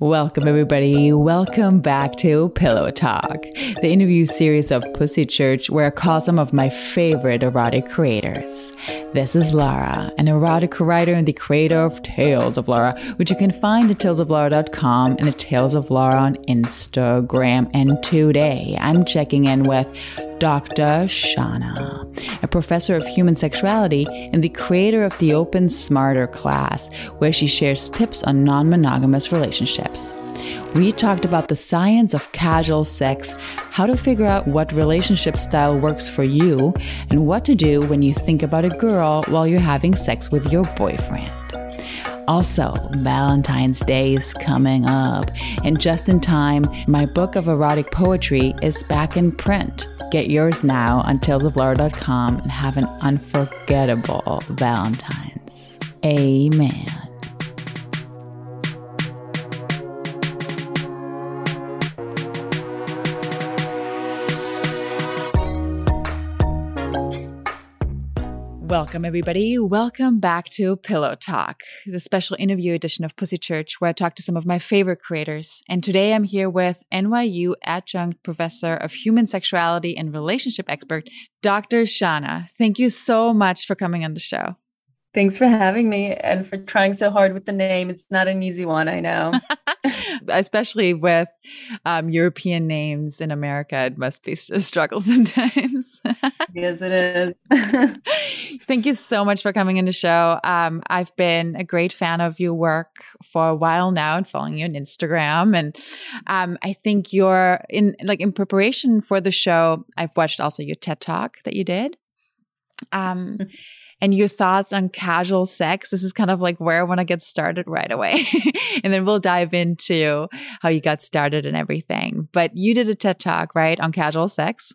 Welcome, everybody. Welcome back to Pillow Talk, the interview series of Pussy Church, where I call some of my favorite erotic creators. This is Lara, an erotic writer and the creator of Tales of Lara, which you can find at talesoflara.com and at Tales of Lara on Instagram. And today I'm checking in with Dr. Zhana, a professor of human sexuality and the creator of the Open Smarter class, where she shares tips on non monogamous relationships. We talked about the science of casual sex, how to figure out what relationship style works for you, and what to do when you think about a girl while you're having sex with your boyfriend. Also, Valentine's Day is coming up, and just in time, my book of erotic poetry is back in print. Get yours now on talesoflara.com and have an unforgettable Valentine's. Amen. Welcome, everybody. Welcome back to Pillow Talk, the special interview edition of Pussy Church, where I talk to some of my favorite creators. And today I'm here with NYU adjunct professor of human sexuality and relationship expert, Dr. Zhana. Thank you so much for coming on the show. Thanks for having me and for trying so hard with the name. It's not an easy one, I know. Especially with um, European names in America, it must be a struggle sometimes. yes, it is. Thank you so much for coming in the show. Um, I've been a great fan of your work for a while now and following you on Instagram. And um, I think you're in like in preparation for the show. I've watched also your TED talk that you did. Um, and your thoughts on casual sex. This is kind of like where I want to get started right away. and then we'll dive into how you got started and everything. But you did a TED talk, right, on casual sex?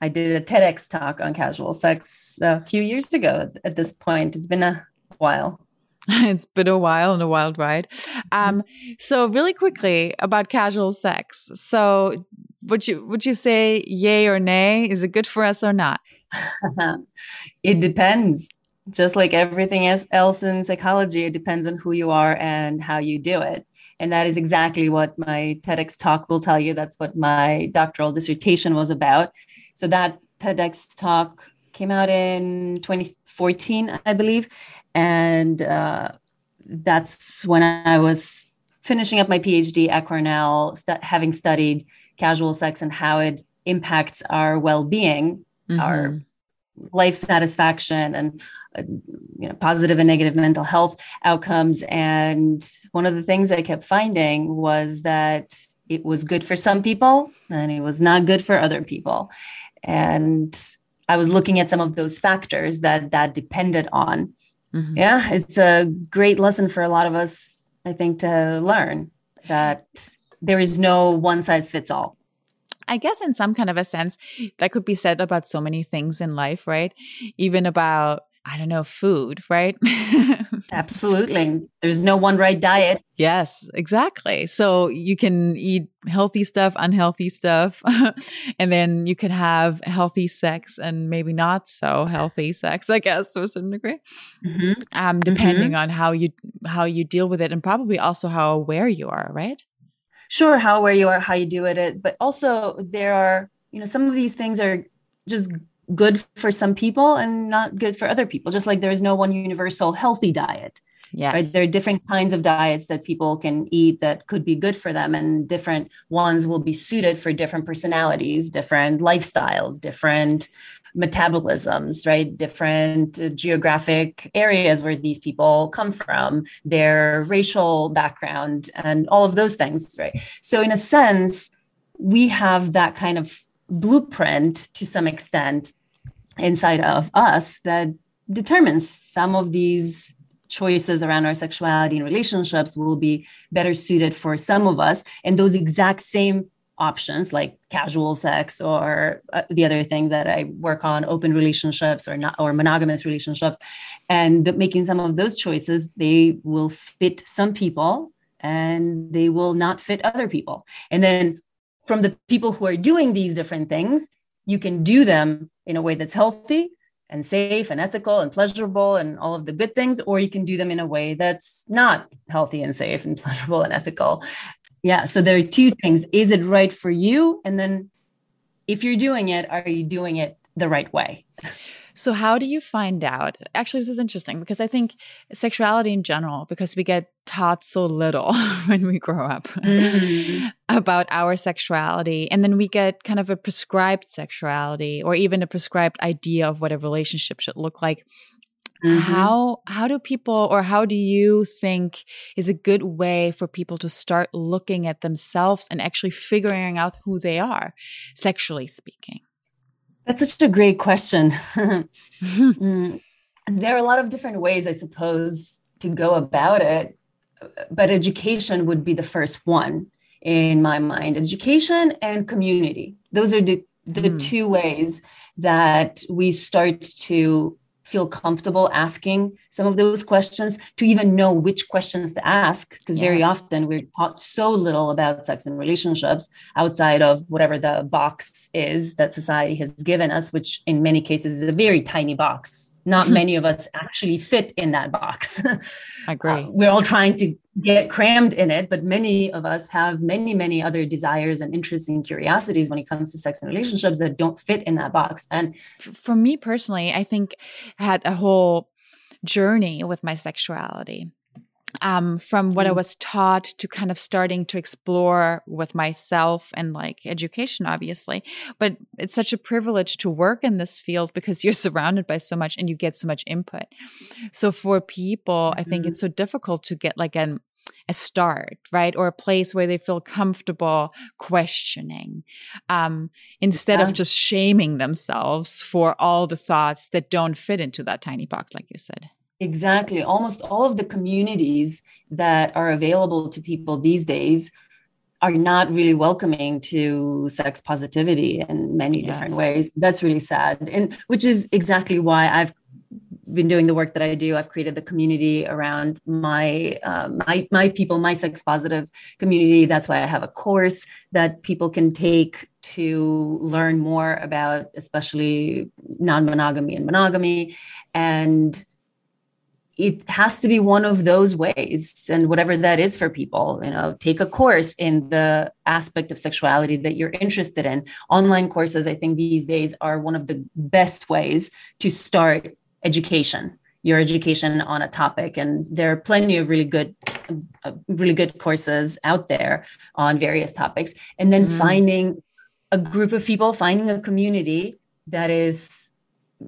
I did a TEDx talk on casual sex a few years ago at this point. It's been a while. it's been a while and a wild ride. Um, so really quickly about casual sex. So would you would you say yay or nay? Is it good for us or not? it depends. Just like everything else in psychology, it depends on who you are and how you do it. And that is exactly what my TEDx talk will tell you. That's what my doctoral dissertation was about. So that TEDx talk came out in 2014, I believe. And uh, that's when I was finishing up my PhD at Cornell, st- having studied casual sex and how it impacts our well being mm-hmm. our life satisfaction and uh, you know positive and negative mental health outcomes and one of the things i kept finding was that it was good for some people and it was not good for other people and i was looking at some of those factors that that depended on mm-hmm. yeah it's a great lesson for a lot of us i think to learn that there is no one size fits all I guess in some kind of a sense, that could be said about so many things in life, right? Even about, I don't know, food, right? Absolutely. There's no one right diet. Yes, exactly. So you can eat healthy stuff, unhealthy stuff, and then you can have healthy sex and maybe not so healthy sex, I guess, to a certain degree. Mm-hmm. Um, depending mm-hmm. on how you how you deal with it and probably also how aware you are, right? Sure how where you are how you do it but also there are you know some of these things are just good for some people and not good for other people just like there's no one universal healthy diet yes. right there are different kinds of diets that people can eat that could be good for them and different ones will be suited for different personalities different lifestyles different metabolisms, right? Different uh, geographic areas where these people come from, their racial background, and all of those things, right? So, in a sense, we have that kind of blueprint to some extent inside of us that determines some of these choices around our sexuality and relationships will be better suited for some of us and those exact same options like casual sex or uh, the other thing that I work on open relationships or not or monogamous relationships and making some of those choices they will fit some people and they will not fit other people and then from the people who are doing these different things you can do them in a way that's healthy and safe and ethical and pleasurable and all of the good things, or you can do them in a way that's not healthy and safe and pleasurable and ethical. Yeah. So there are two things. Is it right for you? And then if you're doing it, are you doing it the right way? So, how do you find out? Actually, this is interesting because I think sexuality in general, because we get taught so little when we grow up mm-hmm. about our sexuality, and then we get kind of a prescribed sexuality or even a prescribed idea of what a relationship should look like. Mm-hmm. How how do people or how do you think is a good way for people to start looking at themselves and actually figuring out who they are, sexually speaking? That's such a great question. Mm, there are a lot of different ways, I suppose, to go about it, but education would be the first one in my mind. Education and community; those are the the mm. two ways that we start to feel comfortable asking some of those questions to even know which questions to ask because yes. very often we're taught so little about sex and relationships outside of whatever the box is that society has given us which in many cases is a very tiny box not many of us actually fit in that box. I agree. Uh, we're all trying to get crammed in it, but many of us have many, many other desires and interests and curiosities when it comes to sex and relationships that don't fit in that box. And for me personally, I think I had a whole journey with my sexuality um, from what I mm. was taught to kind of starting to explore with myself and like education, obviously. But it's such a privilege to work in this field because you're surrounded by so much and you get so much input. So for people, I think mm-hmm. it's so difficult to get like an a start, right? Or a place where they feel comfortable questioning um, instead yeah. of just shaming themselves for all the thoughts that don't fit into that tiny box, like you said. Exactly. Almost all of the communities that are available to people these days are not really welcoming to sex positivity in many yes. different ways. That's really sad. And which is exactly why I've been doing the work that I do. I've created the community around my uh, my my people, my sex positive community. That's why I have a course that people can take to learn more about, especially non-monogamy and monogamy, and it has to be one of those ways and whatever that is for people you know take a course in the aspect of sexuality that you're interested in. Online courses i think these days are one of the best ways to start education your education on a topic. And there are plenty of really good uh, really good courses out there on various topics. And then mm-hmm. finding a group of people finding a community that is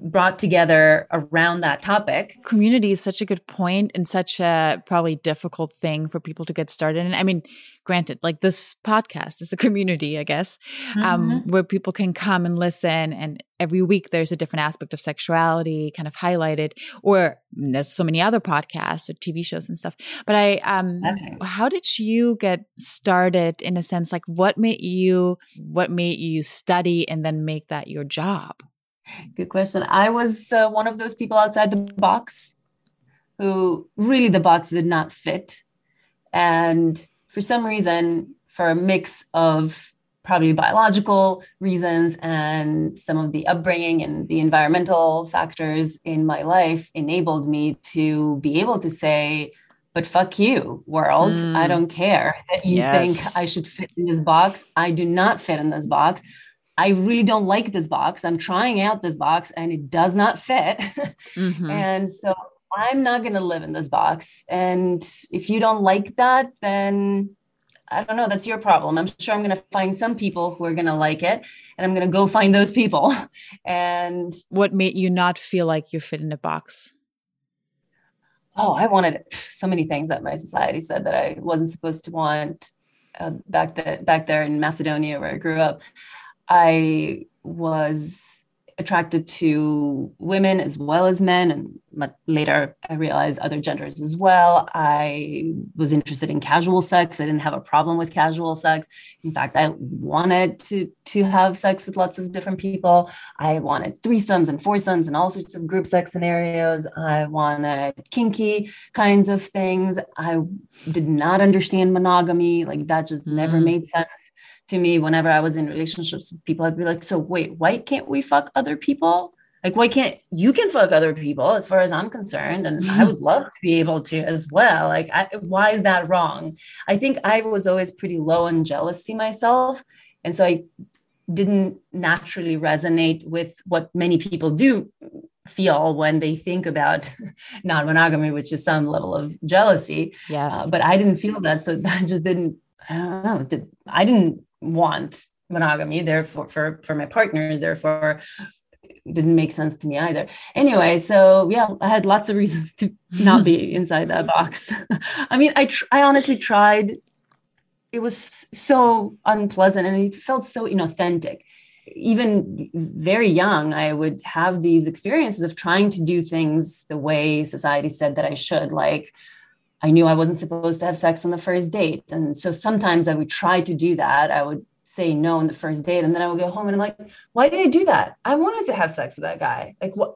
brought together around that topic. Community is such a good point and such a probably difficult thing for people to get started in. I mean, granted, like this podcast is a community, I guess, um, mm-hmm. um, where people can come and listen. And every week there's a different aspect of sexuality kind of highlighted, or there's so many other podcasts or TV shows and stuff. But I, um, okay. how did you get started in a sense? Like, what made you, what made you study and then make that your job? Good question. I was uh, one of those people outside the box who really the box did not fit. And for some reason, for a mix of probably biological reasons and some of the upbringing and the environmental factors in my life enabled me to be able to say, but fuck you, world. Mm. I don't care that you yes. think I should fit in this box. I do not fit in this box. I really don't like this box. I'm trying out this box and it does not fit. Mm-hmm. and so I'm not going to live in this box. And if you don't like that, then I don't know, that's your problem. I'm sure I'm going to find some people who are going to like it and I'm going to go find those people. and what made you not feel like you fit in a box? Oh, I wanted so many things that my society said that I wasn't supposed to want uh, back, the, back there in Macedonia where I grew up. I was attracted to women as well as men and later i realized other genders as well. I was interested in casual sex. I didn't have a problem with casual sex. In fact i wanted to to have sex with lots of different people. I wanted threesomes and foursomes and all sorts of group sex scenarios. I wanted kinky kinds of things. I did not understand monogamy. Like that just never mm. made sense to me. Whenever I was in relationships with people, I'd be like, so wait, why can't we fuck other people? Like why can't you can fuck other people as far as i'm concerned and i would love to be able to as well. Like I, why is that wrong? I think i was always pretty low on jealousy myself and so i didn't naturally resonate with what many people do feel when they think about non-monogamy which is some level of jealousy. Yes. Uh, but i didn't feel that so that just didn't i don't know i didn't want monogamy therefore for for my partners therefore didn't make sense to me either. Anyway so yeah i had lots of reasons to not be inside that box. I mean i tr- i honestly tried. It was so unpleasant and it felt so inauthentic. Even very young i would have these experiences of trying to do things the way society said that i should like i knew i wasn't supposed to have sex on the first date. And so sometimes i would try to do that. I would say no on the first date and then i would go home and i'm like why did i do that? I wanted to have sex with that guy. Like what?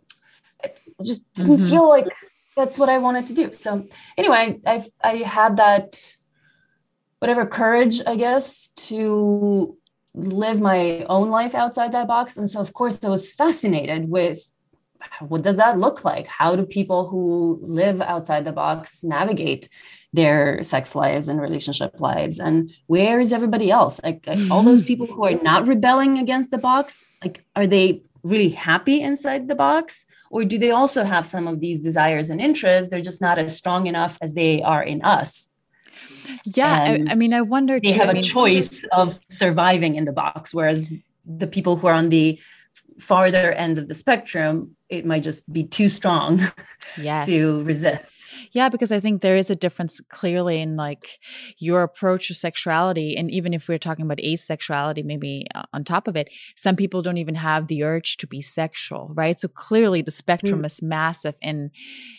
It just didn't mm-hmm. feel like that's what i wanted to do. So anyway i i had that whatever courage i guess to live my own life outside that box. And so of course i was fascinated with what does that look like? How do people who live outside the box navigate their sex lives and relationship lives and where is everybody else? Like, all those people who are not rebelling against the box like are they really happy inside the box? Or do they also have some of these desires and interests? They're just not as strong enough as they are in us. Yeah I, I, mean i wonder they have a mean, choice of surviving in the box whereas the people who are on the farther ends of the spectrum it might just be too strong yes. to resist yeah, because I think there is a difference clearly in like your approach to sexuality. And even if we're talking about asexuality, maybe uh, on top of it, some people don't even have the urge to be sexual, right? So clearly the spectrum mm. is massive in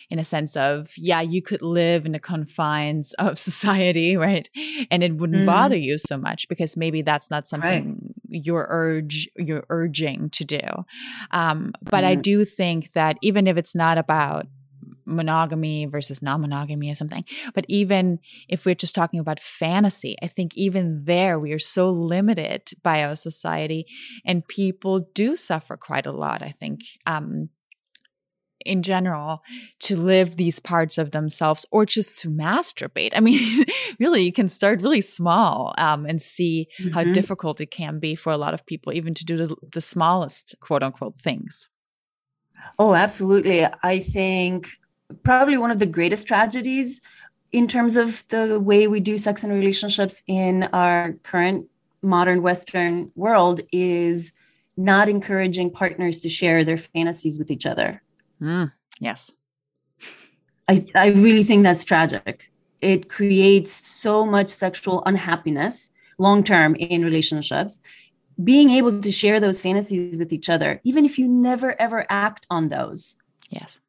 in a sense of, yeah, you could live in the confines of society, right? And it wouldn't mm. bother you so much because maybe that's not something right. you're urge you're urging to do. Um, but mm. I do think that even if it's not about monogamy versus non-monogamy or something but even if we're just talking about fantasy i think even there we are so limited by our society and people do suffer quite a lot i think um, in general to live these parts of themselves or just to masturbate. I mean, really, you can start really small um, and see mm-hmm. how difficult it can be for a lot of people, even to do the, the smallest quote unquote things. Oh, absolutely. I think probably one of the greatest tragedies in terms of the way we do sex and relationships in our current modern Western world is not encouraging partners to share their fantasies with each other. Mm, yes. I, I really think that's tragic. It creates so much sexual unhappiness long term in relationships. Being able to share those fantasies with each other, even if you never ever act on those. Yes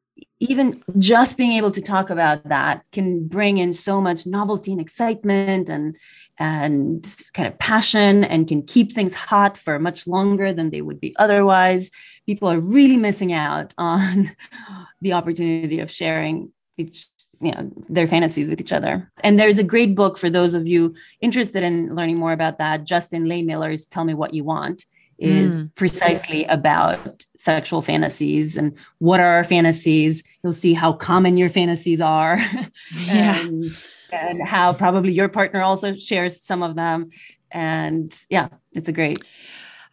even just being able to talk about that can bring in so much novelty and excitement and and kind of passion and can keep things hot for much longer than they would be otherwise. People are really missing out on the opportunity of sharing each you know their fantasies with each other. And there's a great book for those of you interested in learning more about that. Justin Lehmiller's tell me what you want is mm. precisely about sexual fantasies and what are our fantasies. You'll see how common your fantasies are yeah. and, and how probably your partner also shares some of them. And yeah, it's a great.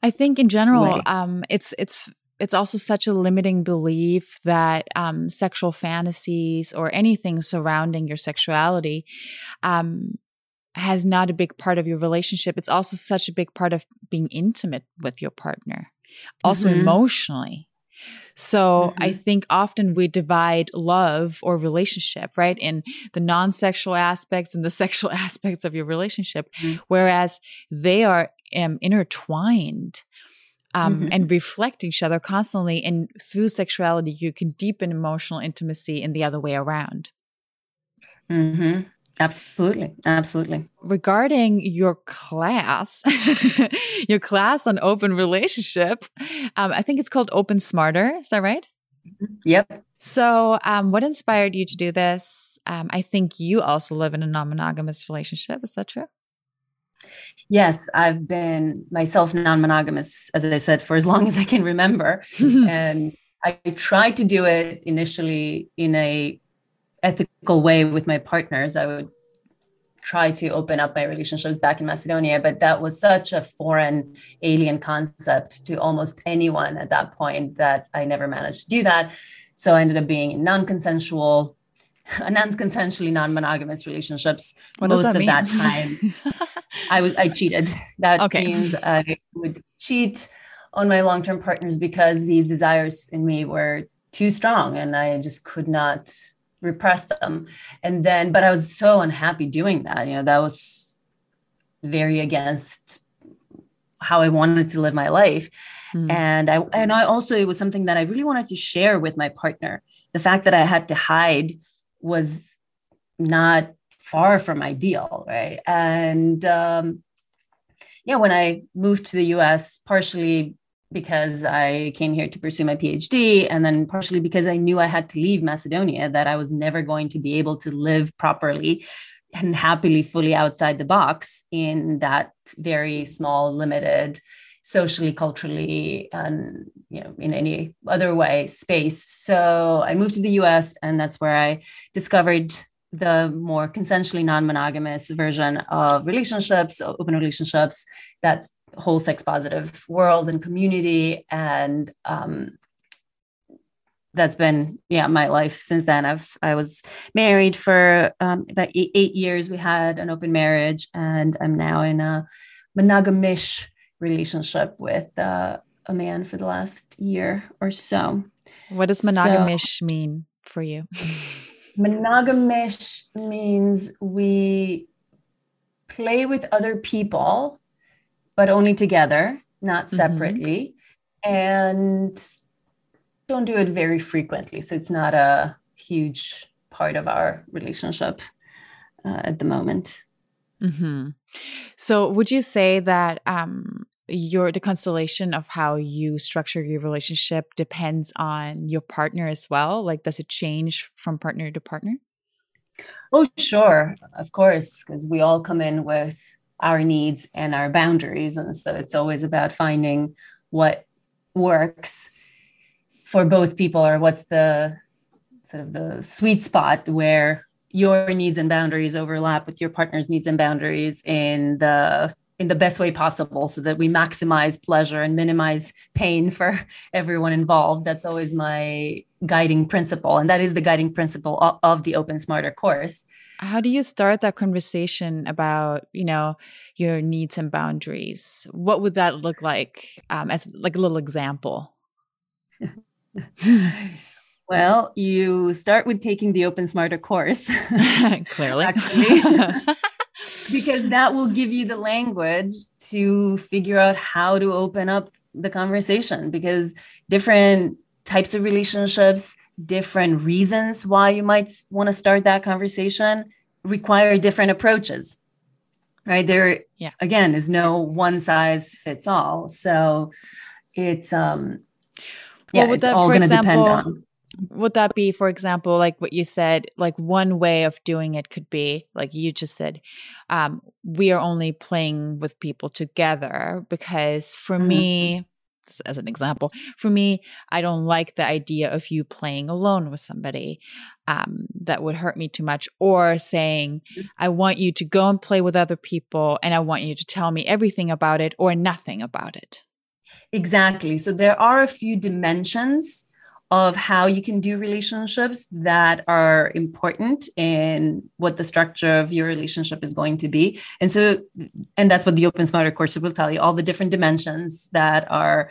I think in general, um, it's it's it's also such a limiting belief that um, sexual fantasies or anything surrounding your sexuality um, has not a big part of your relationship. It's also such a big part of being intimate with your partner, also mm-hmm. emotionally. So mm-hmm. I think often we divide love or relationship, right, in the non sexual aspects and the sexual aspects of your relationship, mm-hmm. whereas they are um, intertwined. Um, mm-hmm. and reflect each other constantly. And through sexuality, you can deepen emotional intimacy in the other way around. Absolutely. Absolutely. Regarding your class, your class on open relationship, um, I think it's called Open Smarter. Is that right? Mm-hmm. Yep. So, um, what inspired you to do this? Um, I think you also live in a non monogamous relationship. Is that true? Yes, I've been myself non monogamous, as I said, for as long as I can remember. and I tried to do it initially in a ethical way with my partners. I would try to open up my relationships back in Macedonia, but that was such a foreign, alien concept to almost anyone at that point that I never managed to do that. So I ended up being in non-consensual, a non-consensually non-monogamous relationships what most that of mean? that time. I was I cheated. That okay. means I would cheat on my long-term partners because these desires in me were too strong and I just could not repress them. And then, but I was so unhappy doing that. You know, that was very against how I wanted to live my life. Mm. And I and I also it was something that I really wanted to share with my partner. The fact that I had to hide was not far from ideal, right? And um, yeah, when I moved to the US, partially because I came here to pursue my PhD, and then partially because I knew I had to leave Macedonia, that I was never going to be able to live properly and happily fully outside the box in that very small, limited, socially, culturally, and you know, in any other way space. So I moved to the US, and that's where I discovered the more consensually non-monogamous version of relationships, open relationships. That's whole sex positive world and community and um, that's been yeah my life since then. I've i was married for um, about eight, eight, years. We had an open marriage and i'm now in a monogamish relationship with uh, a man for the last year or so. What does monogamish so, mean for you? Monogamish means we play with other people but only together, not mm-hmm. separately. Mm-hmm. And don't do it very frequently. So it's not a huge part of our relationship uh, at the moment. Mm-hmm. So would you say that um, your the constellation of how you structure your relationship depends on your partner as well? Like, does it change from partner to partner? Oh, sure, of course, because we all come in with our needs and our boundaries. And so it's always about finding what works for both people or what's the sort of the sweet spot where your needs and boundaries overlap with your partner's needs and boundaries in the in the best way possible so that we maximize pleasure and minimize pain for everyone involved. That's always my guiding principle. And that is the guiding principle of, the open smarter course how do you start that conversation about you know your needs and boundaries? What would that look like um, as like a little example? Well you start with taking the open smarter course. Clearly. Because that will give you the language to figure out how to open up the conversation because different types of relationships different reasons why you might want to start that conversation require different approaches right? There yeah. again is no one size fits all. So it's um yeah well, it's that, all going to depend on would that be for example like what you said like one way of doing it could be like you just said um, we are only playing with people together because for mm-hmm. me as an example. For me, I don't like the idea of you playing alone with somebody. Um, that would hurt me too much. Or saying, mm-hmm. I want you to go and play with other people and I want you to tell me everything about it or nothing about it. Exactly. So there are a few dimensions of how you can do relationships that are important in what the structure of your relationship is going to be. And so, and that's what the Open Smarter course will tell you all the different dimensions that are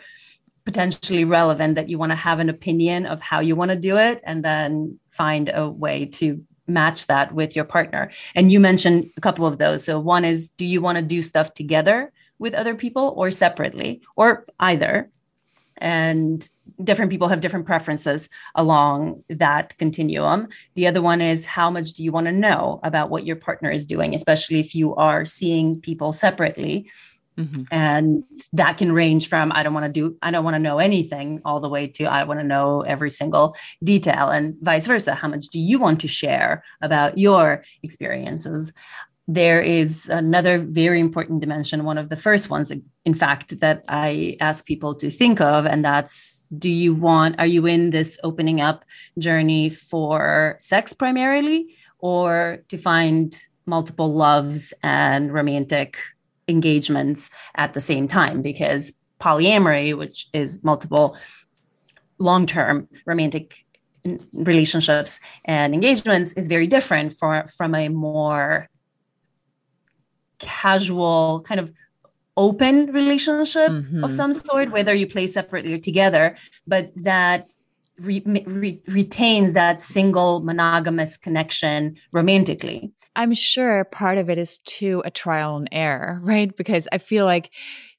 potentially relevant that you want to have an opinion of how you want to do it and then find a way to match that with your partner. And you mentioned a couple of those. So, one is do you want to do stuff together with other people or separately or either? And different people have different preferences along that continuum. The other one is how much do you want to know about what your partner is doing, especially if you are seeing people separately. Mm-hmm. And that can range from I don't want to do, I don't want to know anything, all the way to I want to know every single detail, and vice versa. How much do you want to share about your experiences? There is another very important dimension, one of the first ones, in fact, that I ask people to think of. And that's do you want, are you in this opening up journey for sex primarily, or to find multiple loves and romantic engagements at the same time? Because polyamory, which is multiple long term romantic relationships and engagements, is very different for, from a more casual kind of open relationship mm-hmm. of some sort whether you play separately or together but that re- re- retains that single monogamous connection romantically i'm sure part of it is too a trial and error right because i feel like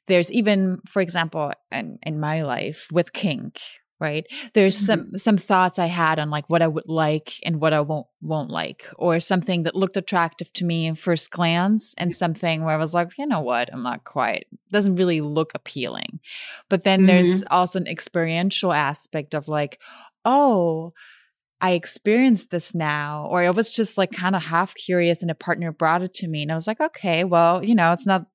there's even for example in, in my life with kink right there's mm-hmm. some some thoughts i had on like what i would like and what i won't won't like or something that looked attractive to me in first glance and something where i was like you know what i'm not quite doesn't really look appealing but then mm-hmm. there's also an experiential aspect of like oh I experienced this now, or I was just like kind of half curious and a partner brought it to me. And I was like, okay, well, you know, it's not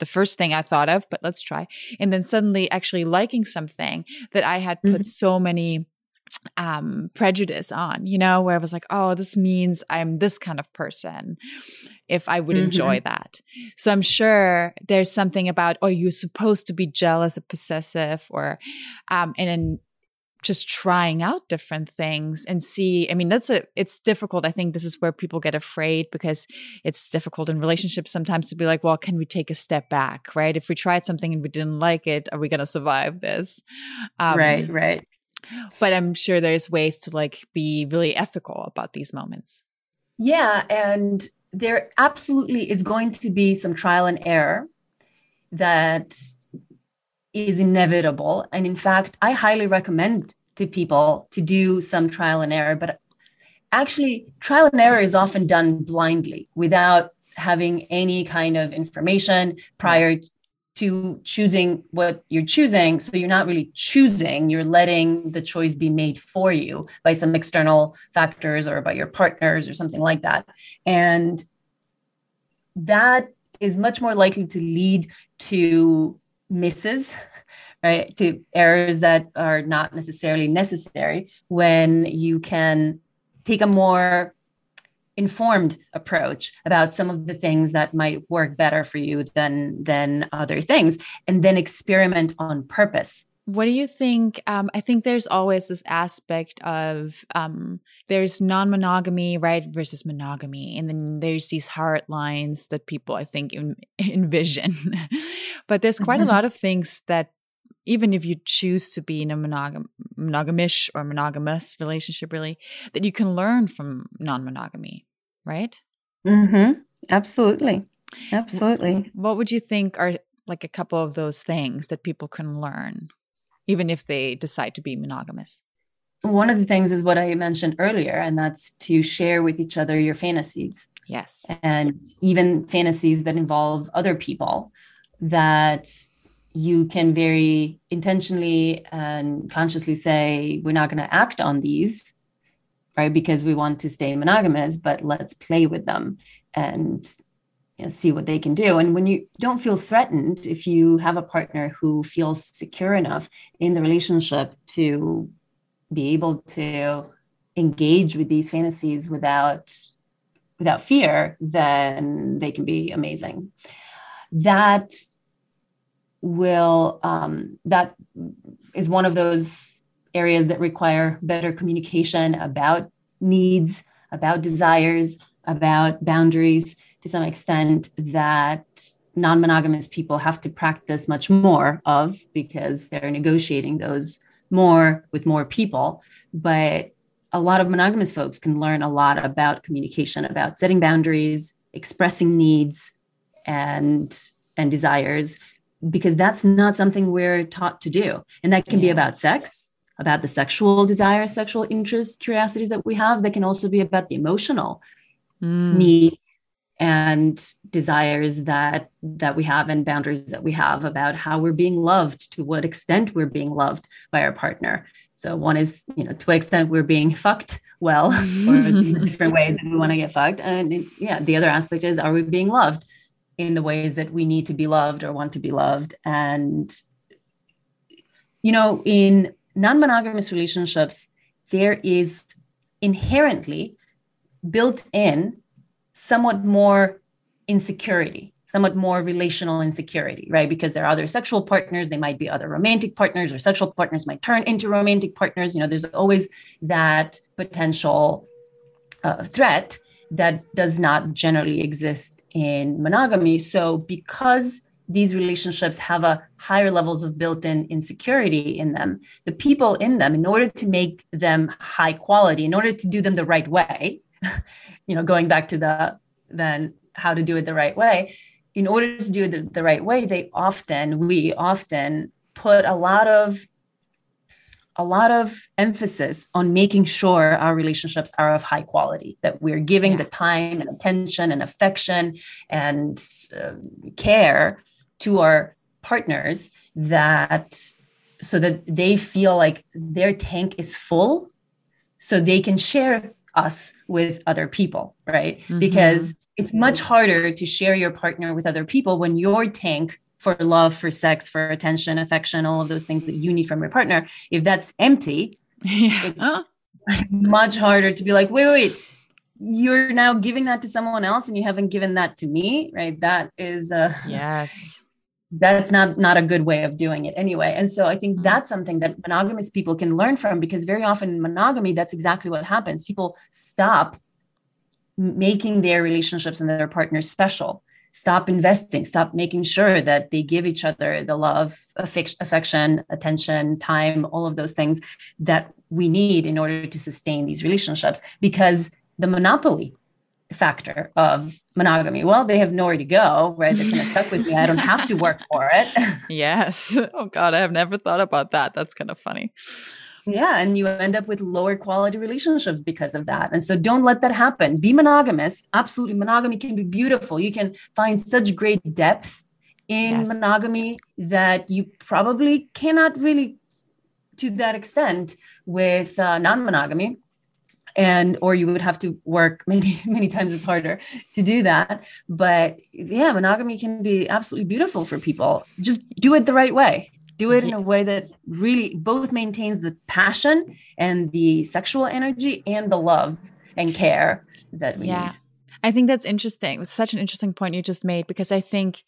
the first thing I thought of, but let's try. And then suddenly actually liking something that I had put mm-hmm. so many um prejudice on you know where i was like oh this means i'm this kind of person if i would mm-hmm. enjoy that so i'm sure there's something about oh you're supposed to be jealous or possessive or um and then just trying out different things and see i mean that's a it's difficult. I think this is where people get afraid because it's difficult in relationships sometimes to be like well can we take a step back right? If we tried something and we didn't like it are we going to survive this? Um, right right. but i'm sure there's ways to like be really ethical about these moments. Yeah and there absolutely is going to be some trial and error that is inevitable. And in fact, I highly recommend to people to do some trial and error. But actually, trial and error is often done blindly without having any kind of information prior to choosing what you're choosing. So you're not really choosing, you're letting the choice be made for you by some external factors or by your partners or something like that. And that is much more likely to lead to misses right to errors that are not necessarily necessary when you can take a more informed approach about some of the things that might work better for you than than other things and then experiment on purpose what do you think? Um, I think there's always this aspect of um, there's non monogamy, right, versus monogamy. And then there's these hard lines that people, I think, in, envision. but there's quite mm-hmm. a lot of things that, even if you choose to be in a monogam- monogamish or monogamous relationship, really, that you can learn from non monogamy, right? Mm-hmm. Absolutely. Absolutely. What would you think are like a couple of those things that people can learn? Even if they decide to be monogamous? One of the things is what I mentioned earlier, and that's to share with each other your fantasies. Yes. And even fantasies that involve other people that you can very intentionally and consciously say, we're not going to act on these, right? Because we want to stay monogamous, but let's play with them and you know, see what they can do. And when you don't feel threatened, if you have a partner who feels secure enough in the relationship to be able to engage with these fantasies without without fear, then they can be amazing. That will um, that is one of those areas that require better communication about needs, about desires, about boundaries to some extent that non monogamous people have to practice much more of because they're negotiating those more with more people. But a lot of monogamous folks can learn a lot about communication, about setting boundaries, expressing needs and and desires because that's not something we're taught to do. And that can yeah. be about sex, about the sexual desires, sexual interests, curiosities that we have. That can also be about the emotional mm. needs and desires that that we have and boundaries that we have about how we're being loved to what extent we're being loved by our partner So one is, you know, to what extent we're being fucked well, or different ways that we want to get fucked. And yeah, the other aspect is, are we being loved in the ways that we need to be loved or want to be loved? And, you know, in non-monogamous relationships, there is inherently built in somewhat more insecurity somewhat more relational insecurity, right? Because there are other sexual partners, they might be other romantic partners, or sexual partners might turn into romantic partners. You know, there's always that potential uh, threat that does not generally exist in monogamy. So, because these relationships have a higher levels of built-in insecurity in them the people in them in order to make them high quality in order to do them the right way you know going back to the then how to do it the right way in order to do it the, the right way, they often, we often put a lot of a lot of emphasis on making sure our relationships are of high quality that we're giving yeah. the time and attention and affection and uh, care to our partners that so that they feel like their tank is full so they can share us with other people right mm-hmm. because it's much harder to share your partner with other people when your tank for love, for sex, for attention, affection, all of those things that you need from your partner, if that's empty, yeah. it's much harder to be like, wait, wait, you're now giving that to someone else and you haven't given that to me, right? That is uh yes. That's not not a good way of doing it anyway. And so I think mm-hmm. that's something that monogamous people can learn from because very often in monogamy, that's exactly what happens. People stop making their relationships and their partners special stop investing stop making sure that they give each other the love affection attention time all of those things that we need in order to sustain these relationships because the monopoly factor of monogamy well they have nowhere to go right they're kind of stuck with me i don't have to work for it yes oh god i have never thought about that that's kind of funny yeah. And you end up with lower quality relationships because of that. And so don't let that happen. Be monogamous. Absolutely. Monogamy can be beautiful. You can find such great depth in yes. monogamy that you probably cannot really to that extent with uh, non-monogamy and or you would have to work many many times as harder to do that but yeah monogamy can be absolutely beautiful for people just do it the right way do it in a way that really both maintains the passion and the sexual energy and the love and care that we yeah. need. I think that's interesting. It's such an interesting point you just made because I think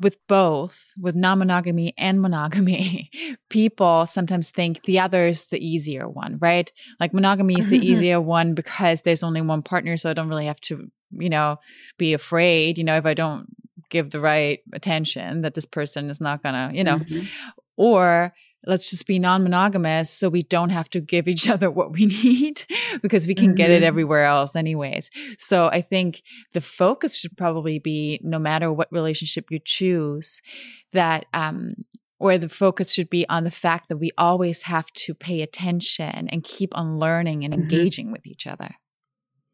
with both, with non monogamy and monogamy, people sometimes think the other is the easier one, right? Like monogamy is the easier one because there's only one partner. So I don't really have to, you know, be afraid, you know, if I don't give the right attention that this person is not gonna, you know, mm-hmm. Or let's just be non monogamous so we don't have to give each other what we need because we can mm-hmm. get it mm-hmm. everywhere else, anyways. So I think the focus should probably be no matter what relationship you choose, that, um, or the focus should be on the fact that we always have to pay attention and keep on learning and mm-hmm. engaging with each other.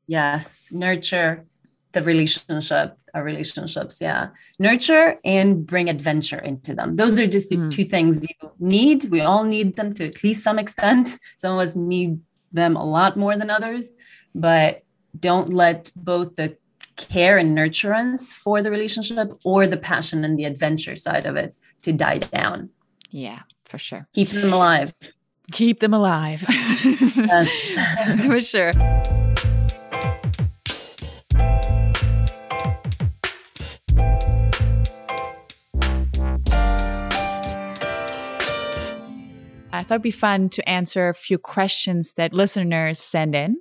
Yes, nurture the relationship our relationships yeah. Nurture and bring adventure into them. Those are just the mm. two things you need. We all need them to at least some extent. Some of us need them a lot more than others but don't let both the care and nurturance for the relationship or the passion and the adventure side of it to die down. Yeah for sure. Keep them alive. Keep them alive. For sure I thought it'd be fun to answer a few questions that listeners send in.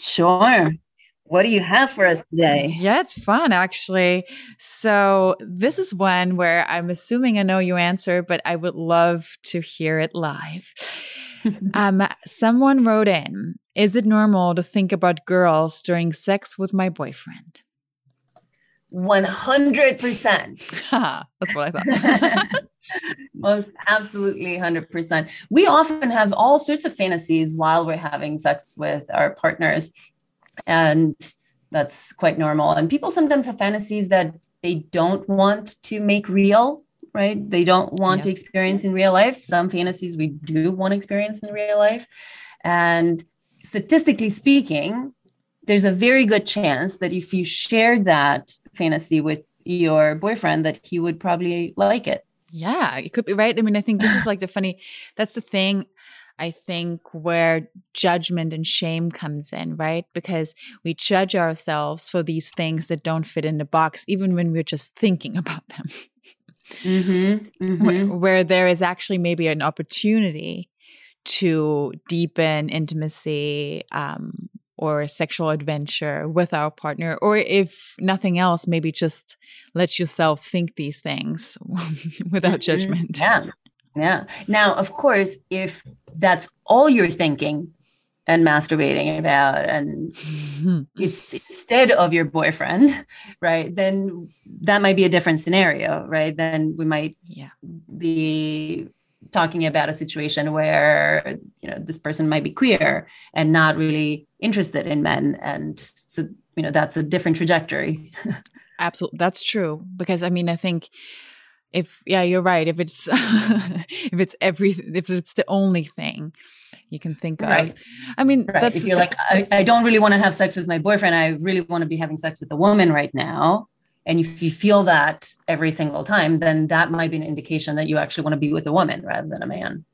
Sure. What do you have for us today? Yeah, it's fun actually. So, this is one where I'm assuming I know you answer, but I would love to hear it live. um, someone wrote in Is it normal to think about girls during sex with my boyfriend? 100%. That's what I thought. Most absolutely 100%. We often have all sorts of fantasies while we're having sex with our partners. And that's quite normal. And people sometimes have fantasies that they don't want to make real right? They don't want Yes. to experience in real life. Some fantasies we do want to experience in real life. And statistically speaking, there's a very good chance that if you shared that fantasy with your boyfriend, that he would probably like it. Yeah, it could be right. I mean, I think this is like the funny, that's the thing. I think where judgment and shame comes in, right? Because we judge ourselves for these things that don't fit in the box, even when we're just thinking about them. Mm-hmm. where, where there is actually maybe an opportunity to deepen intimacy um, or a sexual adventure with our partner, or if nothing else, maybe just let yourself think these things without Mhm. judgment. Yeah. Yeah. Now, of course, if that's all you're thinking and masturbating about, and it's instead of your boyfriend, right? Then that might be a different scenario, right? Then we might Yeah. be talking about a situation where you know this person might be queer and not really interested in men and so you know that's a different trajectory Absolutely. That's true. Because I mean, I think if, yeah, you're right. If it's, if it's every, if it's the only thing you can think of. I mean, right that's if you're like I, I don't really want to have sex with my boyfriend i really want to be having sex with a woman right now and if you feel that every single time then that might be an indication that you actually want to be with a woman rather than a man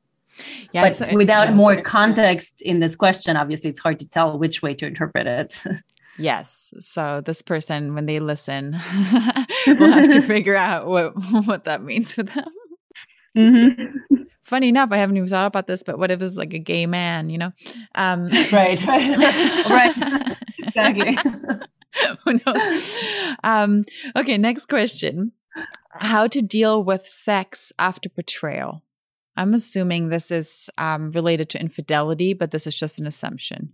yeah, but it's- without more context in this question obviously it's hard to tell which way to interpret it Yes. So this person, when they listen, will have to figure out what what that means for them. Mhm. Funny enough, I haven't even thought about this, but what if it's like a gay man, you know? Um, right right right exactly Who knows? Um, okay, next question. How to deal with sex after betrayal? I'm assuming this is um, related to infidelity, but this is just an assumption.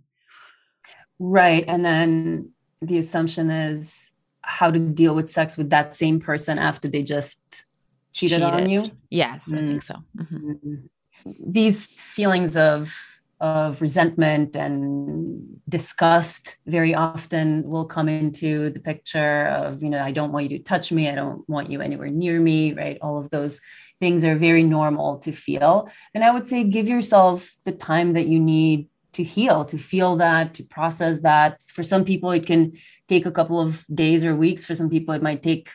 Right. And then the assumption is how to deal with sex with that same person after they just cheated, on you. Yes, I Mm. think so. Mhm. Mhm. These feelings of of resentment and disgust very often will come into the picture of you know i don't want you to touch me. I don't want you anywhere near me right? All of those things are very normal to feel. And i would say give yourself the time that you need to heal to feel that to process that. For some people it can take a couple of days or weeks. For some people it might take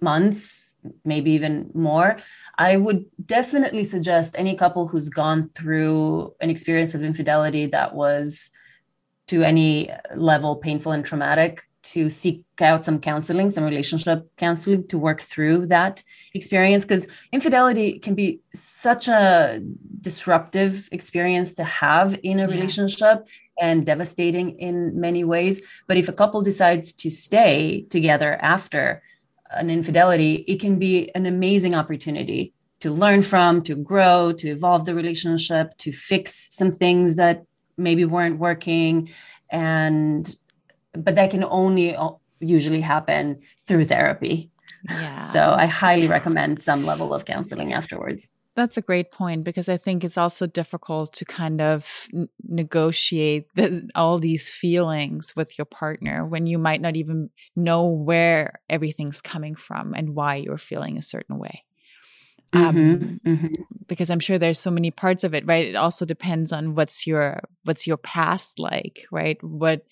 months maybe even more I would definitely suggest any couple who's gone through an experience of infidelity that was to any level painful and traumatic to seek out some counseling, some relationship counseling to work through that experience because infidelity can be such a disruptive experience to have in a Yeah. relationship and devastating in many ways. But if a couple decides to stay together after, an infidelity, it can be an amazing opportunity to learn from, to grow, to evolve the relationship, to fix some things that maybe weren't working. And, but that can only usually happen through therapy. Yeah. So I highly recommend some level of counseling afterwards. That's a great point because I think it's also difficult to kind of n- negotiate the, all these feelings with your partner when you might not even know where everything's coming from and why you're feeling a certain way. Um, Mhm, mhm. because I'm sure there's so many parts of it, right? It also depends on what's your what's your past like, right? What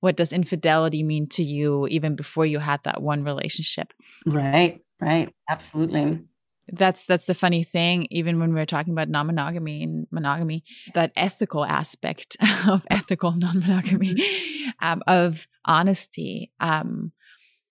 what does infidelity mean to you even before you had that one relationship? Right, right. Absolutely. That's that's the funny thing even when we're talking about non-monogamy and monogamy that ethical aspect of ethical non-monogamy um, of honesty um,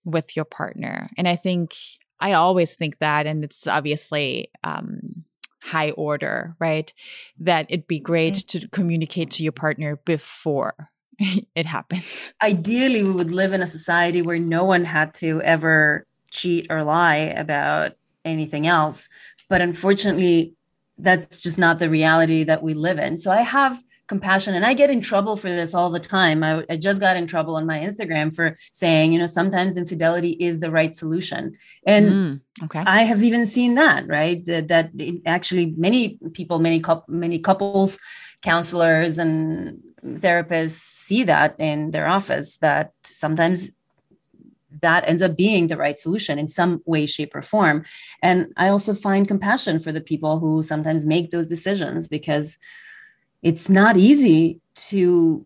with your partner. And i think i always think that and it's obviously um, high order right? That it'd be great to communicate to your partner before it happens. Ideally, we would live in a society where no one had to ever cheat or lie about anything else. But unfortunately, that's just not the reality that we live in. So I have compassion and I get in trouble for this all the time. I, I just got in trouble on my Instagram for saying, you know, sometimes infidelity is the right solution. And Mm, okay I have even seen that, right? That, that actually many people, many many couples, counselors and therapists see that in their office that sometimes that ends up being the right solution in some way shape or form. And i also find compassion for the people who sometimes make those decisions because it's not easy to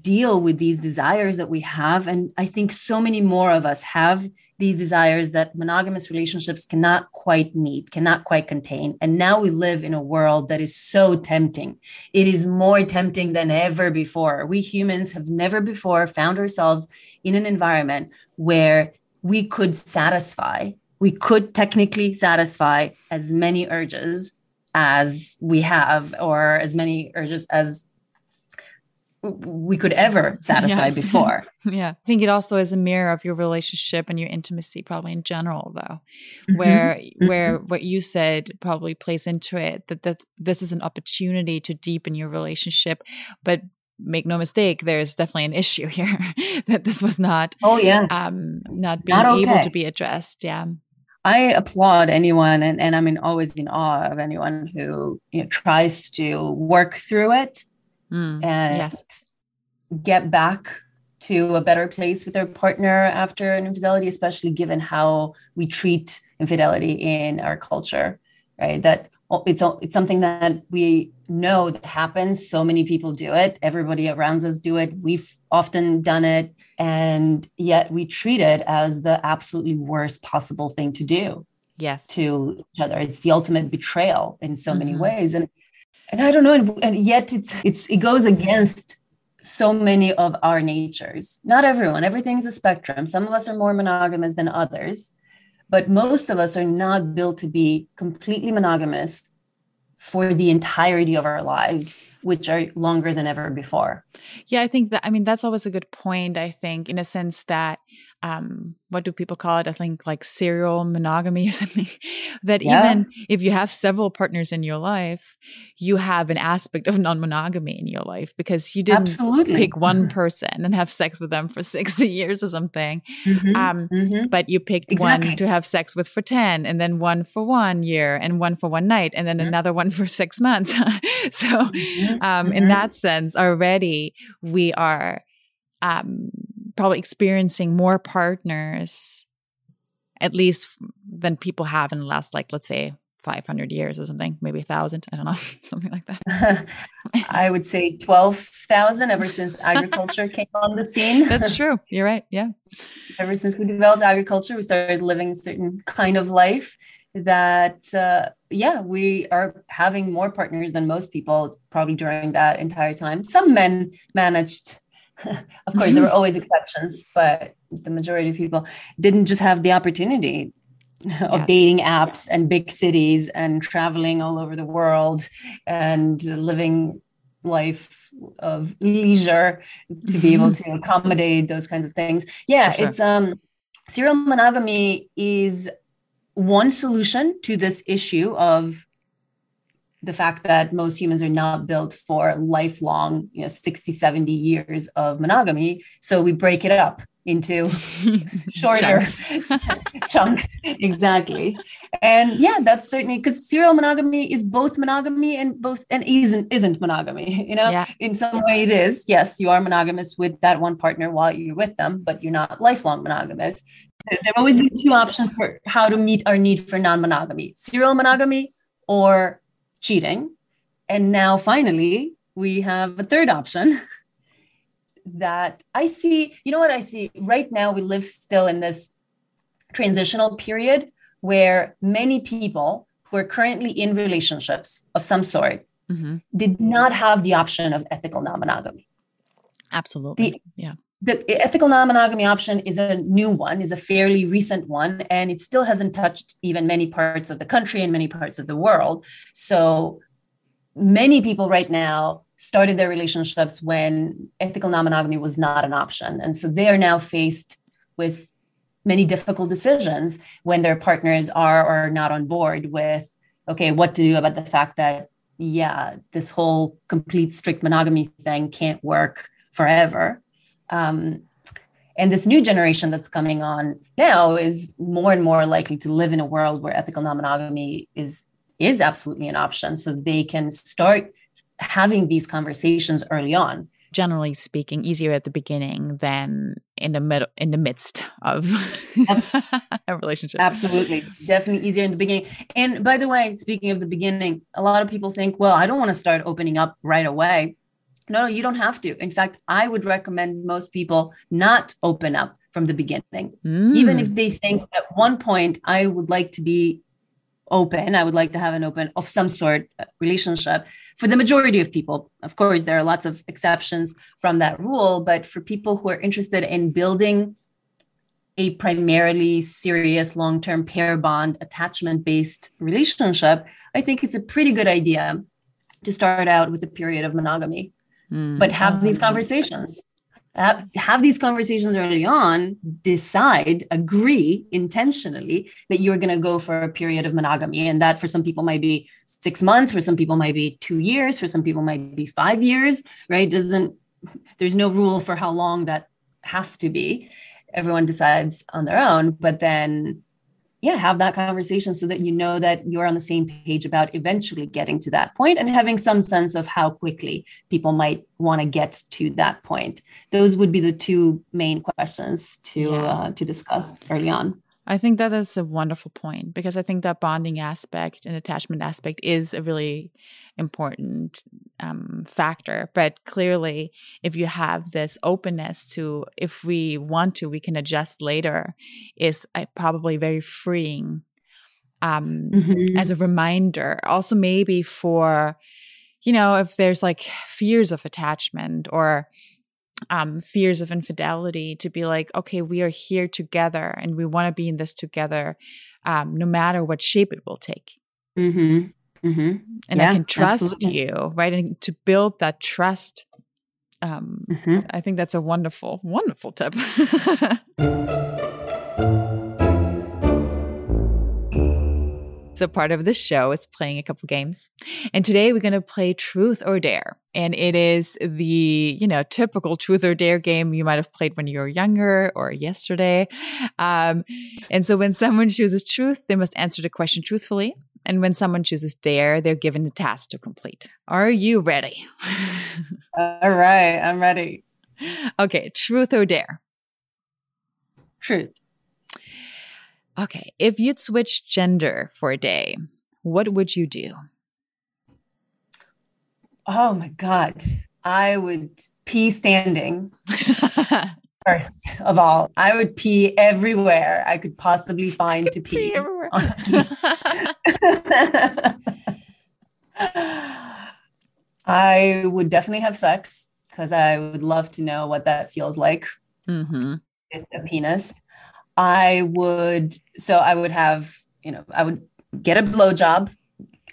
deal with these desires that we have and i think so many more of us have these desires that monogamous relationships cannot quite meet, cannot quite contain. And now we live in a world that is so tempting. It is more tempting than ever before. We humans have never before found ourselves in an environment where we could satisfy, we could technically satisfy as many urges as we have, or as many urges as we could ever satisfy yeah. before. yeah. I think it also is a mirror of your relationship and your intimacy probably in general though. Mm-hmm. Where mm-hmm. where what you said probably plays into it that that this is an opportunity to deepen your relationship but make no mistake there's definitely an issue here that this was not oh yeah um not being not okay. able to be addressed yeah I applaud anyone and, and I'm in always in awe of anyone who you know, tries to work through it mm, and yes. get back to a better place with their partner after an infidelity, especially given how we treat infidelity in our culture, right? That it's it's something that we know that happens. So many people do it. Everybody around us do it. We've often done it, and yet we treat it as the absolutely worst possible thing to do. Yes, to each other. It's the ultimate betrayal in so mm-hmm. many ways, and and I don't know, and, and yet it's it's it goes against so many of our natures. Not everyone, everything's a spectrum. Some of us are more monogamous than others, but most of us are not built to be completely monogamous for the entirety of our lives which are longer than ever before. Yeah, I think that I mean that's always a good point, I think, in a sense that um what do people call it? I think like serial monogamy or something. that yeah. even if you have several partners in your life, you have an aspect of non-monogamy in your life because you didn't Absolutely. pick one person and have sex with them for 60 years or something. Mm-hmm. Um, mm-hmm. but you picked exactly. one to have sex with for 10 and then one for one year and one for one night and then mm-hmm. another one for 6 months. so mm-hmm. um in mm-hmm. that sense already we are um probably experiencing more partners at least than people have in the last like let's say 500 years or something maybe a thousand i don't know something like that. I would say 12000 ever since agriculture came on the scene. That's true. You're right. Yeah. Ever since we developed agriculture we started living a certain kind of life that uh, yeah we are having more partners than most people probably during that entire time. Some men managed of course, there were always exceptions, but the majority of people didn't just have the opportunity of yes. dating apps and big cities and traveling all over the world and living life of leisure to be able to accommodate those kinds of things. Yeah, sure. it's um serial monogamy is one solution to this issue of the fact that most humans are not built for lifelong, you know, 60, 70 years of monogamy. So we break it up into shorter chunks. Exactly. And yeah, that's certainly because serial monogamy is both monogamy and both and isn't isn't monogamy. You know, yeah. in some way it is. Yes, you are monogamous with that one partner while you're with them, but you're not lifelong monogamous. There have always been two options for how to meet our need for non-monogamy: serial monogamy or cheating. And now finally, we have a third option that I see. You know what I see? Right now, we live still in this transitional period where many people who are currently in relationships of some sort mm-hmm. did not have the option of ethical non monogamy. Absolutely. The, yeah the ethical non-monogamy option is a new one is a fairly recent one and it still hasn't touched even many parts of the country and many parts of the world. So many people right now started their relationships when ethical non-monogamy was not an option. And so they are now faced with many difficult decisions when their partners are or are not on board with okay what to do about the fact that yeah this whole complete strict monogamy thing can't work forever um, and this new generation that's coming on now is more and more likely to live in a world where ethical non-monogamy is is absolutely an option. So they can start having these conversations early on. Generally speaking easier at the beginning than in the middle in the midst of a relationship. absolutely. Definitely easier in the beginning. And by the way speaking of the beginning a lot of people think well i don't want to start opening up right away no you don't have to. In fact i would recommend most people not open up from the beginning. Mm. even if they think at one point i would like to be open i would like to have an open of some sort uh, relationship for the majority of people. Of course there are lots of exceptions from that rule but for people who are interested in building a primarily serious long-term pair bond attachment based relationship i think it's a pretty good idea to start out with a period of monogamy mm. but have these conversations have, have these conversations early on, decide, agree intentionally that you're going to go for a period of monogamy. And that for some people might be six months, for some people might be two years, for some people might be five years, right? Doesn't, there's no rule for how long that has to be. Everyone decides on their own, but then yeah, have that conversation so that you know that you're on the same page about eventually getting to that point and having some sense of how quickly people might want to get to that point. Those would be the two main questions to yeah. uh, to discuss early on. I think that is a wonderful point because I think that bonding aspect and attachment aspect is a really important um, factor. But clearly, if you have this openness to, if we want to, we can adjust later, is uh, probably very freeing um, mm-hmm. as a reminder. Also, maybe for, you know, if there's like fears of attachment or um, fears of infidelity to be like, okay, we are here together and we want to be in this together, um, no matter what shape it will take. Mm-hmm. Mm-hmm. And yeah, I can trust absolutely. you, right? And to build that trust, um, mm-hmm. I think that's a wonderful, wonderful tip. So, part of the show is playing a couple games. And today we're going to play Truth or Dare. And it is the, you know, typical Truth or Dare game you might have played when you were younger or yesterday. Um, and so, when someone chooses truth, they must answer the question truthfully. And when someone chooses dare, they're given a task to complete. Are you ready? All right, I'm ready. Okay, truth or dare? Truth. Okay, if you'd switch gender for a day, what would you do? Oh my God. I would pee standing. First of all, I would pee everywhere I could possibly find to pee. pee honestly. I would definitely have sex because I would love to know what that feels like mm-hmm. with a penis. I would, so I would have, you know, I would get a blowjob.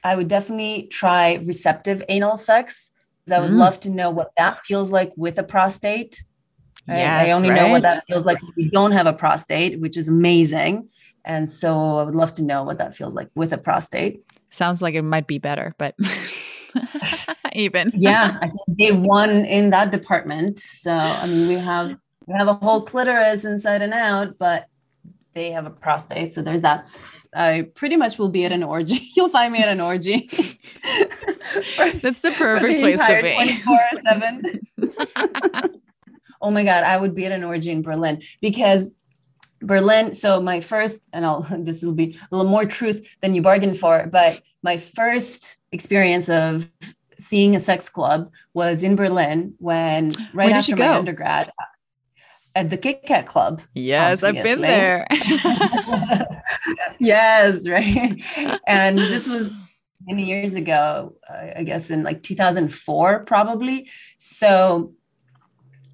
I would definitely try receptive anal sex because I would mm. love to know what that feels like with a prostate. Right? Yes, I only right. know what that feels like if you don't have a prostate, which is amazing. And so I would love to know what that feels like with a prostate. Sounds like it might be better, but even. yeah, I think they won in that department. So I mean we have we have a whole clitoris inside and out, but they have a prostate. So there's that. I pretty much will be at an orgy. You'll find me at an orgy. That's the perfect the place to be. 24 7. oh my God, I would be at an orgy in Berlin because Berlin. So my first, and I'll this will be a little more truth than you bargained for, but my first experience of seeing a sex club was in Berlin when right after my undergrad at the Kit Kat Club. Yes. I've been there. yes, right. And this was many years ago, I guess in like 2004, probably. So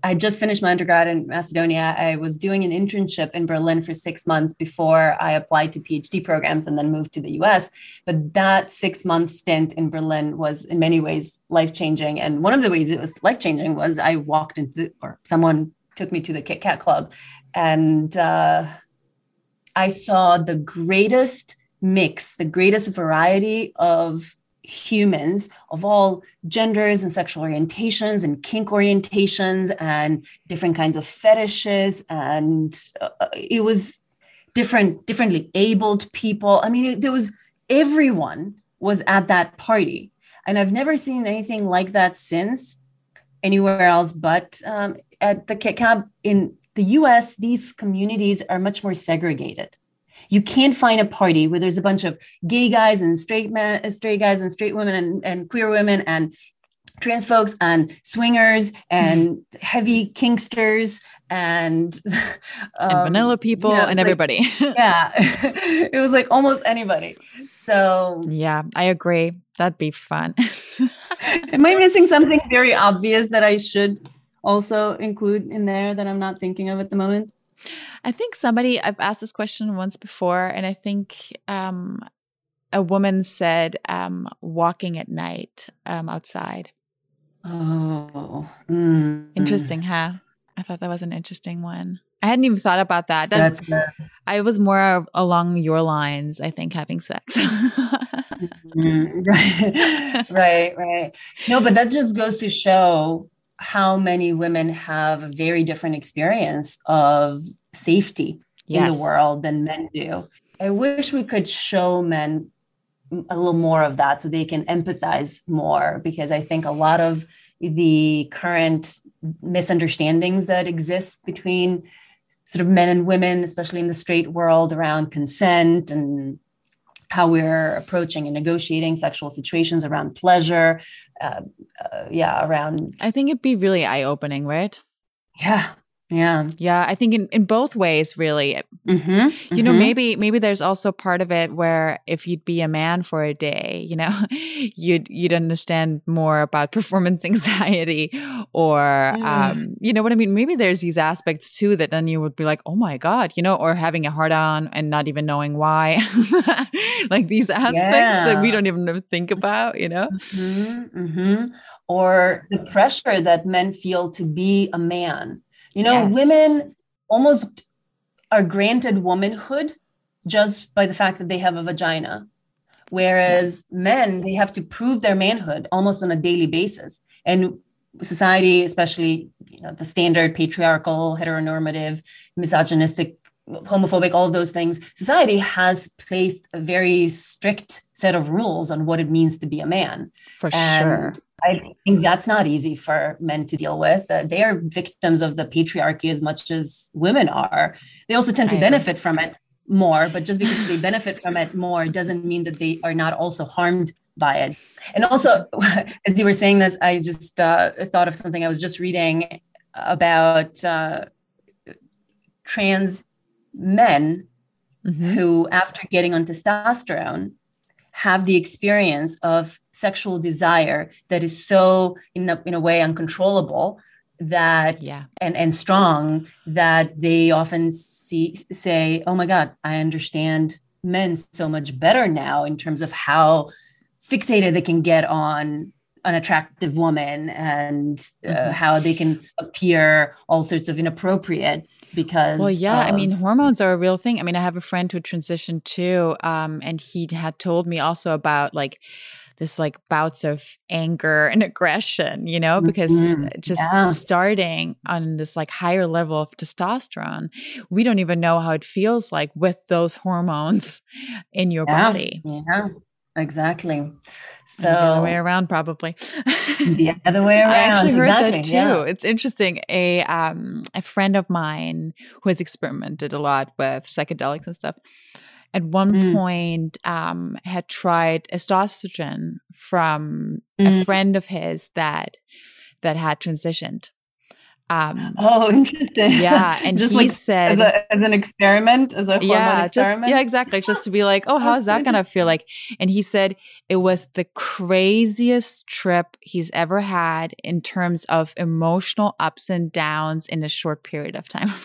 I just finished my undergrad in Macedonia. I was doing an internship in Berlin for six months before I applied to PhD programs and then moved to the US. But that six month stint in Berlin was in many ways life changing. And one of the ways it was life changing was I walked into, or someone took me to the Kit Kat Club, and uh, I saw the greatest mix, the greatest variety of humans of all genders and sexual orientations and kink orientations and different kinds of fetishes and uh, it was different differently abled people. I mean there was everyone was at that party and i've never seen anything like that since anywhere else but um, at the Kit Kat in the US, these communities are much more segregated. You can't find a party where there's a bunch of gay guys and straight men, straight guys and straight women and, and queer women and trans folks and swingers and heavy kinksters and, um, and vanilla people and like, everybody. yeah. it was like almost anybody. So, yeah, I agree. That'd be fun. Am I missing something very obvious that I should also include in there that I'm not thinking of at the moment? I think somebody, I've asked this question once before, and I think um, a woman said um, walking at night um, outside. Oh, mm. interesting, huh? I thought that was an interesting one. I hadn't even thought about that. that That's uh, I was more along your lines, I think, having sex. mm, right, right, right. No, but that just goes to show how many women have a very different experience of safety yes. in the world than men do. I wish we could show men a little more of that so they can empathize more because I think a lot of the current misunderstandings that exist between sort of men and women, especially in the straight world around consent and how we're approaching and negotiating sexual situations around pleasure. Uh, uh, yeah, around. I think it'd be really eye opening, right? Yeah, yeah. Yeah. I think in, in both ways, really. Mm-hmm, you mm-hmm. know, maybe maybe there's also part of it where if you'd be a man for a day, you know, you'd you'd understand more about performance anxiety or um, you know what I mean? Maybe there's these aspects too that then you would be like, oh my God, you know, or having a hard on and not even knowing why. like these aspects yeah. that we don't even think about, you know? Mm-hmm, mm-hmm. or the pressure that men feel to be a man you know, yes. women almost are granted womanhood just by the fact that they have a vagina. Whereas men, they have to prove their manhood almost on a daily basis. And society, especially you know, the standard patriarchal, heteronormative, misogynistic, homophobic, all of those things, society has placed a very strict set of rules on what it means to be a man. For and sure. I think that's not easy for men to deal with. Uh, they are victims of the patriarchy as much as women are. They also tend to benefit from it more, but just because they benefit from it more doesn't mean that they are not also harmed by it. And also, as you were saying this, I just uh, thought of something I was just reading about uh, trans men mm-hmm. who, after getting on testosterone, have the experience of sexual desire that is so in a, in a way uncontrollable that yeah. and and strong that they often see say oh my god i understand men so much better now in terms of how fixated they can get on an attractive woman and uh, mm-hmm. how they can appear all sorts of inappropriate because well yeah of- i mean hormones are a real thing i mean i have a friend who transitioned too um, and he had told me also about like this like bouts of anger and aggression, you know, because mm-hmm. just yeah. starting on this like higher level of testosterone, we don't even know how it feels like with those hormones in your yeah. body. Yeah. Exactly. So the other way around, probably. the other way around. I actually heard exactly. that too. Yeah. It's interesting. A um a friend of mine who has experimented a lot with psychedelics and stuff. At one mm. point, um, had tried estrogen from mm. a friend of his that that had transitioned um, oh, interesting. Yeah, and just he like said as, a, as, an experiment, as a hormone yeah, experiment. Just, yeah, exactly. Just to be like, oh, how's that gonna feel like? And he said it was the craziest trip he's ever had in terms of emotional ups and downs in a short period of time.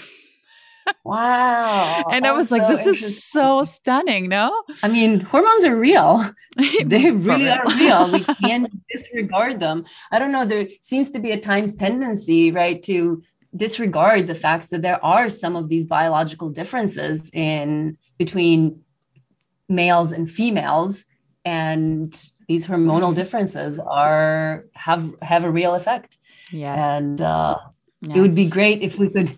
Wow. and I was like, this is so stunning, no? I mean, hormones are real. they really are real. We can't disregard them. I don't know. There seems to be a times tendency, right, to disregard the facts that there are some of these biological differences in between males and females. And these hormonal differences are have have a real effect. Yes. And uh, yes. it would be great if we could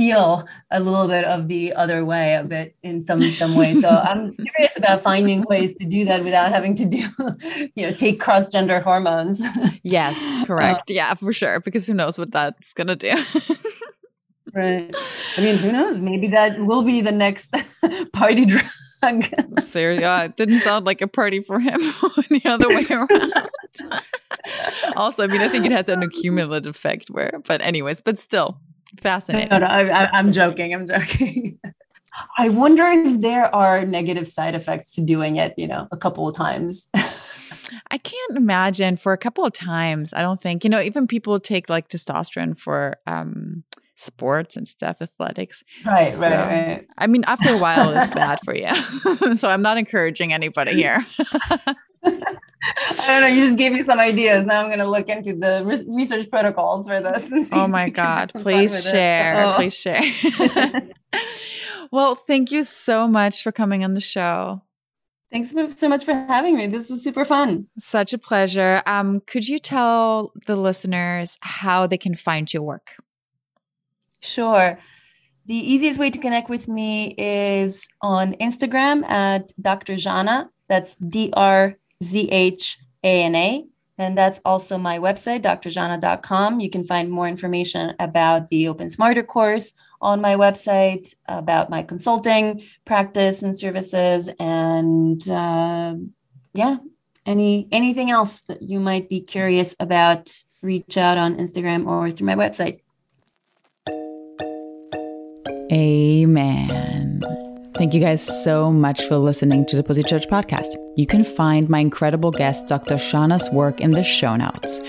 feel a little bit of the other way a bit in some some way. So i'm curious about finding ways to do that without having to do you know take cross gender hormones. Yes correct. Uh, yeah for sure because who knows what that's gonna do. Right. I mean who knows? Maybe that will be the next party drug. Seriously, yeah, it didn't sound like a party for him the other way around. also, I mean, I think it has an accumulative effect where, but anyways, but still fascinating. No, no, I, I'm joking. I'm joking. I wonder if there are negative side effects to doing it, you know, a couple of times. I can't imagine for a couple of times. I don't think, you know, even people take like testosterone for um sports and stuff, athletics. Right, so, right, right. I mean, after a while, it's bad for you. so I'm not encouraging anybody here. I don't know. You just gave me some ideas. Now I'm going to look into the re- research protocols for this. Oh my God. Please share. Oh. Please share. well, thank you so much for coming on the show. Thanks so much for having me. This was super fun. Such a pleasure. Um, could you tell the listeners how they can find your work? Sure. The easiest way to connect with me is on Instagram at Dr. Zhana. That's D R Z H A N A. And that's also my website, drzhana.com. You can find more information about the Open Smarter course on my website, about my consulting practice and services, and uh, yeah, any anything else that you might be curious about, reach out on Instagram or through my website. Amen. Thank you guys so much for listening to the Pussy Church podcast. You can find my incredible guest, Dr. Zhana's work in the show notes.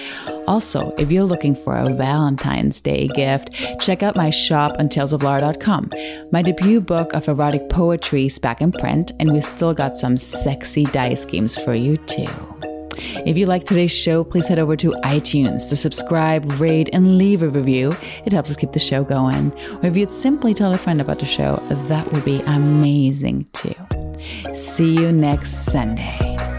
Also, if you're looking for a Valentine's Day gift, check out my shop on talesoflara.com. My debut book of erotic poetry is back in print, and we still got some sexy dice games for you too. If you like today's show, please head over to iTunes to subscribe, rate, and leave a review. It helps us keep the show going. Or if you'd simply tell a friend about the show, that would be amazing too. See you next Sunday.